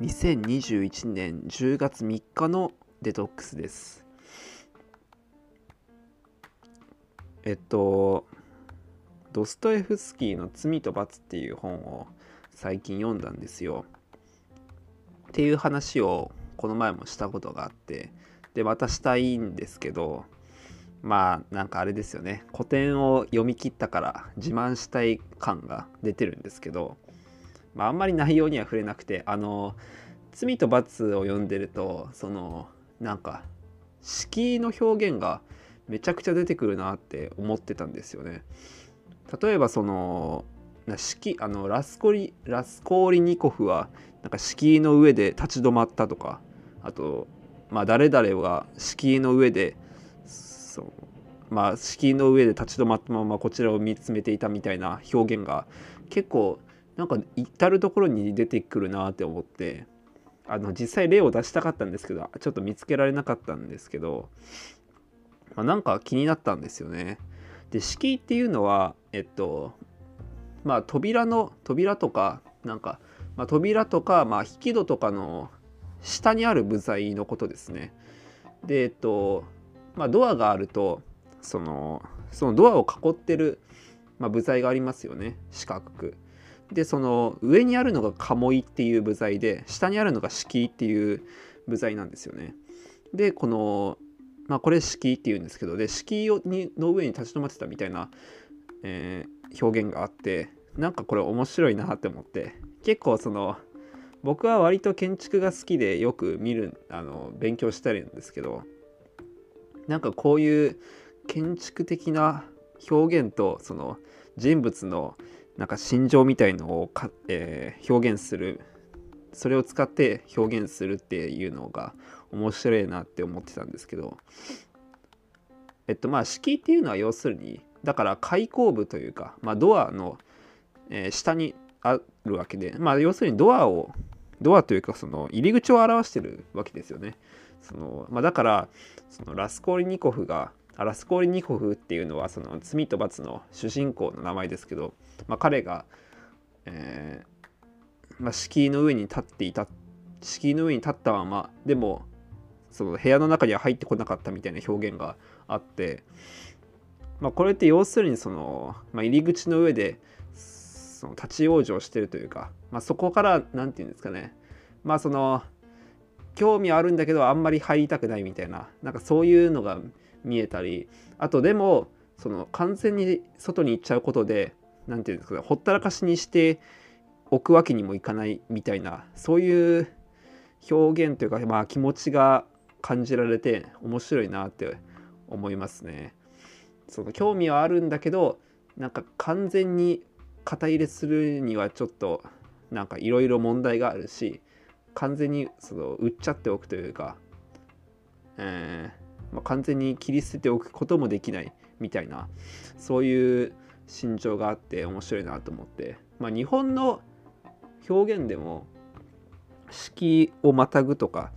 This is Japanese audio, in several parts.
2021年10月3日のデトックスです。えっとドストエフスキーの「罪と罰」っていう本を最近読んだんですよ。っていう話をこの前もしたことがあってでまたしたいんですけどまあなんかあれですよね。古典を読み切ったから自慢したい感が出てるんですけどまあ、あんまり内容には触れなくてあの「罪と罰」を読んでるとそのなんか敷居の表現がめちゃくちゃ出てくるなって思ってたんですよね。例えばその敷あのラスコリラスコーリニコフはなんか敷居の上で立ち止まったとかあと、まあ、誰々は敷居の上でそうまあ敷居の上で立ち止まったままこちらを見つめていたみたいな表現が結構なんか至る所に出てくるなって思ってあの実際例を出したかったんですけどちょっと見つけられなかったんですけど、まあ、なんか気になったんですよね。で敷居っていうのはえっとまあ扉の扉とかなんか、まあ、扉とか、まあ、引き戸とかの下にある部材のことですね。でえっとまあドアがあるとそのそのドアを囲ってる、まあ、部材がありますよね四角く。でその上にあるのが鴨居っていう部材で下にあるのが敷居っていう部材なんですよね。でこのまあこれ敷居っていうんですけどで敷居にの上に立ち止まってたみたいな、えー、表現があってなんかこれ面白いなって思って結構その僕は割と建築が好きでよく見るあの勉強したりなんですけどなんかこういう建築的な表現とその人物のなんか心情みたいのをか、えー、表現するそれを使って表現するっていうのが面白いなって思ってたんですけどえっとまあ敷居っていうのは要するにだから開口部というか、まあ、ドアの、えー、下にあるわけでまあ要するにドアをドアというかその入り口を表してるわけですよね。そのまあ、だからそのラスコーリニコフがラスコーリニコフっていうのはその罪と罰の主人公の名前ですけど、まあ、彼が、えーまあ、敷居の上に立っていた敷居の上に立ったままでもその部屋の中には入ってこなかったみたいな表現があって、まあ、これって要するにその、ま、入り口の上でその立ち往生してるというか、ま、そこから何て言うんですかねまあその興味はあるんだけどあんまり入りたくないみたいななんかそういうのが見えたりあとでもその完全に外に行っちゃうことで何て言うんですかねほったらかしにしておくわけにもいかないみたいなそういう表現というか、まあ、気持ちが感じられて面白いなって思いますね。その興味はあるんだけどなんか完全に肩入れするにはちょっとなんかいろいろ問題があるし完全にその売っちゃっておくというか、えーまあ、完全に切り捨てておくこともできないみたいなそういう心情があって面白いなと思って、まあ、日本の表現でも式をまたぐとか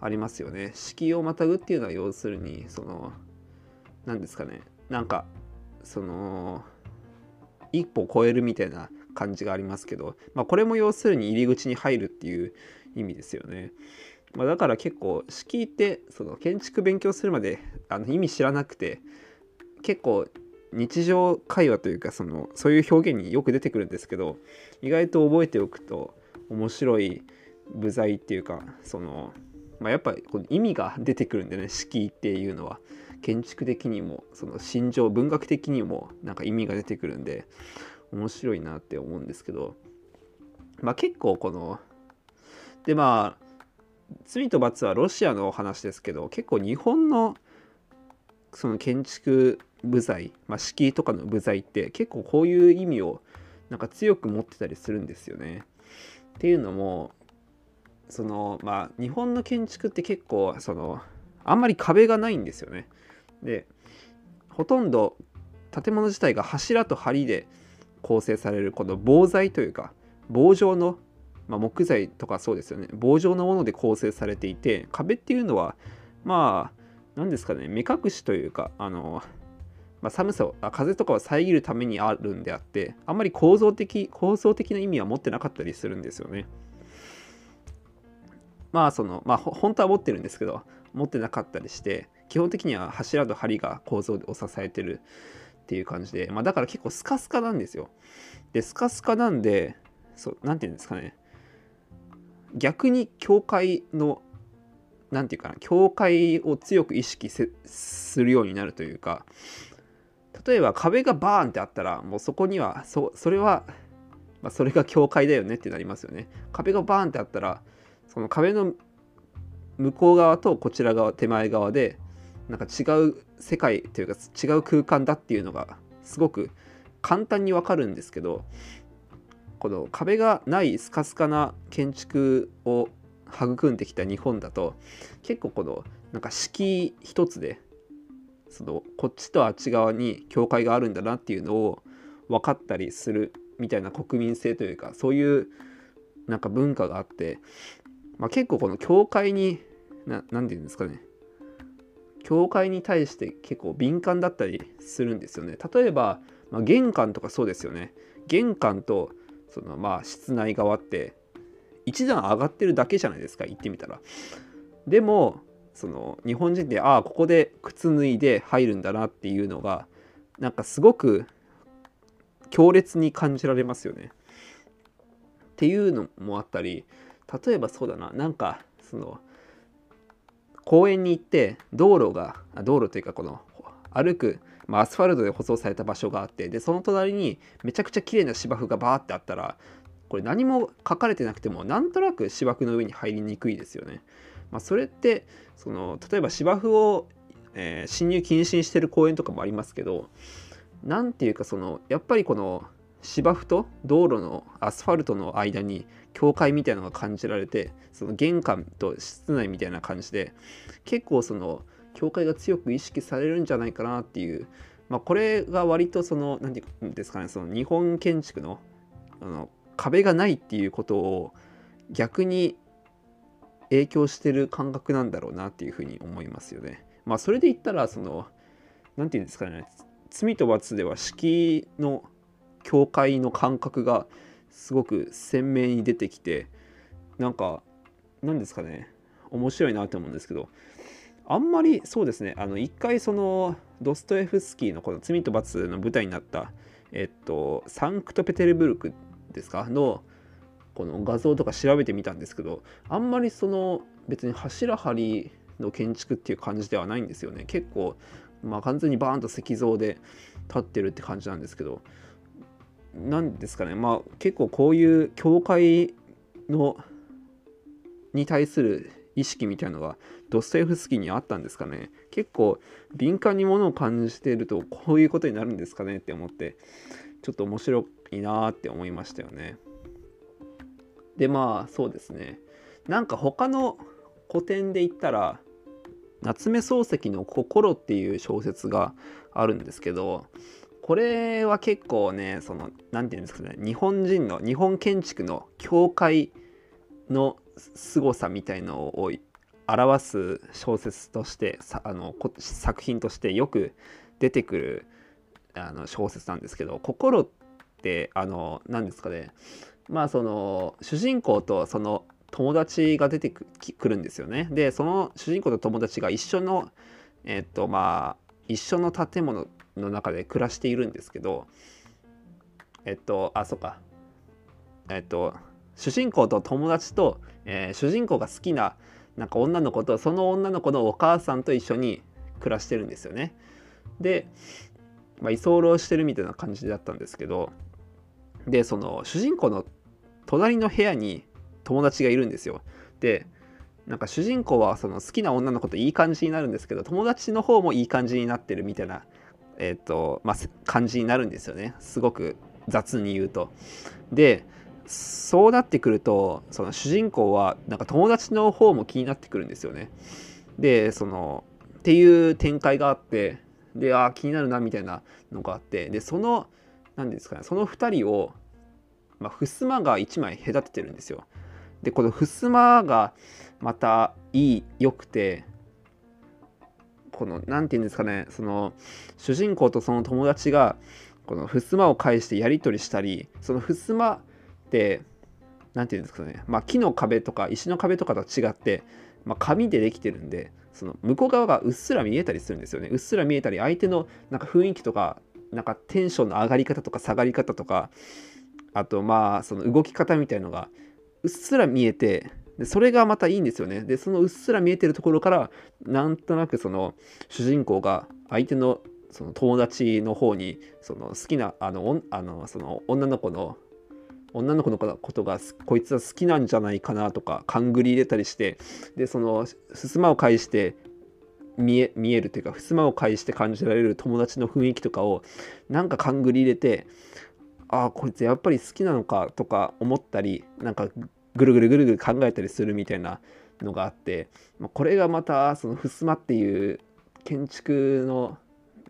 ありますよね。式をまたぐっていうのは要するにその何ですかね。なんかその一歩超えるみたいな感じがありますけど、まあ、これも要するに入り口に入るっていう意味ですよね。まあ、だから結構敷居ってその建築勉強するまであの意味知らなくて結構日常会話というかそのそういう表現によく出てくるんですけど意外と覚えておくと面白い部材っていうかその、まあ、やっぱりこの意味が出てくるんでね敷居っていうのは。建築的にもその心情文学的にもなんか意味が出てくるんで面白いなって思うんですけど。まあ結構このでまあ罪と罰はロシアのお話ですけど結構日本のその建築部材、まあ、敷居とかの部材って結構こういう意味をなんか強く持ってたりするんですよね。っていうのもそのまあ日本の建築って結構そのあんまり壁がないんですよね。でほとんど建物自体が柱と梁で構成されるこの棒材というか棒状のまあ、木材とかそうですよね棒状のもので構成されていて壁っていうのはまあ何ですかね目隠しというかあの、まあ、寒さをあ風とかを遮るためにあるんであってあんまり構造的構造的な意味は持ってなかったりするんですよね。まあそのまあ本当は持ってるんですけど持ってなかったりして基本的には柱と梁が構造を支えてるっていう感じで、まあ、だから結構スカスカなんですよ。でスカスカなんでそう何て言うんですかね逆に教会の何て言うかな教会を強く意識するようになるというか例えば壁がバーンってあったらもうそこにはそれは、まあ、それが教会だよねってなりますよね。壁がバーンってあったらその壁の向こう側とこちら側手前側でなんか違う世界というか違う空間だっていうのがすごく簡単にわかるんですけどこの壁がないスカスカな建築を育んできた日本だと結構このなんか敷居一つでそのこっちとあっち側に境界があるんだなっていうのを分かったりするみたいな国民性というかそういうなんか文化があって、まあ、結構この教会に何て言うんですかね教会に対して結構敏感だったりするんですよね。例えば、まあ、玄関とかそうですよね。玄関とそのまあ室内側って一段上がってるだけじゃないですか言ってみたらでもその日本人でああここで靴脱いで入るんだなっていうのがなんかすごく強烈に感じられますよね。っていうのもあったり例えばそうだななんかその公園に行って道路が道路というかこの歩く、まあ、アスファルトで舗装された場所があってでその隣にめちゃくちゃ綺麗な芝生がバーってあったらこれ何も書かれてなくてもなんとなく芝生の上に入りにくいですよね。まあ、それってその例えば芝生を、えー、侵入禁止にしてる公園とかもありますけど何ていうかそのやっぱりこの芝生と道路のアスファルトの間に境界みたいなのが感じられてその玄関と室内みたいな感じで結構その境界が強く意識されるんじゃないかなっていう、まあ、これが割とその何て言うんですかねその日本建築のあの壁がないっていうことを逆に影響してる感覚なんだろうなっていうふうに思いますよね。まあそれで言ったらその何て言うんですかね罪と罰では敷居の境界の感覚がすごく鮮明に出てきてなんか何ですかね面白いなって思うんですけどあんまりそうですね。あの一回そのドストエフスキーのこの「罪と罰」の舞台になったえっとサンクトペテルブルクですか？のこの画像とか調べてみたんですけどあんまりその別に柱張りの建築っていう感じではないんですよね。結構まあ完全にバーンと石像で立ってるって感じなんですけど何ですかね。まあ結構こういう教会のに対する意識みたいのがドストエフスキーにあったんですかね結構敏感にものを感じているとこういうことになるんですかねって思ってちょっと面白いなって思いましたよね。でまあそうですねなんか他の古典で言ったら夏目漱石の「心」っていう小説があるんですけどこれは結構ねその何て言うんですかね日本人の日本建築の教会の凄さみたいのを表す小説としてあの作品としてよく出てくるあの小説なんですけど「心」ってあの何ですかねまあその主人公とその友達が出てくるんですよね。でその主人公と友達が一緒のえっとまあ一緒の建物の中で暮らしているんですけどえっとあそっかえっと主人公と友達と、えー、主人公が好きななんか女の子とその女の子のお母さんと一緒に暮らしてるんですよね。で、まあ、居候してるみたいな感じだったんですけどでその主人公の隣の部屋に友達がいるんですよ。でなんか主人公はその好きな女の子といい感じになるんですけど友達の方もいい感じになってるみたいな、えーとまあ、感じになるんですよねすごく雑に言うと。でそうなってくるとその主人公はなんか友達の方も気になってくるんですよね。でそのっていう展開があってでああ気になるなみたいなのがあってでその何ですかねその2人をまあ、襖が1枚隔ててるんですよ。でこの襖がまたいい良くてこの何て言うんですかねその主人公とその友達がこの襖を返してやり取りしたりその襖って何て言うんですかね、まあ、木の壁とか石の壁とかとは違って、まあ、紙でできてるんでその向こう側がうっすら見えたりするんですよね。うっすら見えたり相手のなんか雰囲気とかなんかテンションの上がり方とか下がり方とかあとまあその動き方みたいのがうっすら見えてでそれがまたいいんですよね。でそのうっすら見えてるところからなんとなくその主人公が相手のその友達の方にその好きなあのあのその女の子の女の子のことがこいつは好きなんじゃないかなとか勘繰り入れたりしてでその襖を返して見え見えるというか襖を返して感じられる友達の雰囲気とかをなんか勘繰り入れてああこいつやっぱり好きなのかとか思ったりなんかぐるぐるぐるぐる考えたりするみたいなのがあって、まあ、これがまたその襖っていう建築の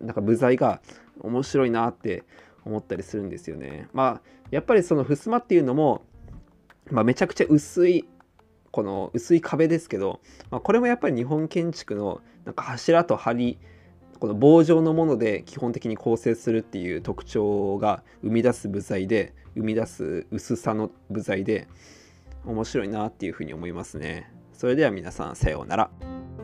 なんか部材が面白いなって思ったりするんですよね。まあやっぱりその襖っていうのも、まあ、めちゃくちゃ薄いこの薄い壁ですけど、まあ、これもやっぱり日本建築のなんか柱と梁この棒状のもので基本的に構成するっていう特徴が生み出す部材で生み出す薄さの部材で面白いなっていうふうに思いますね。それでは皆さんさようなら。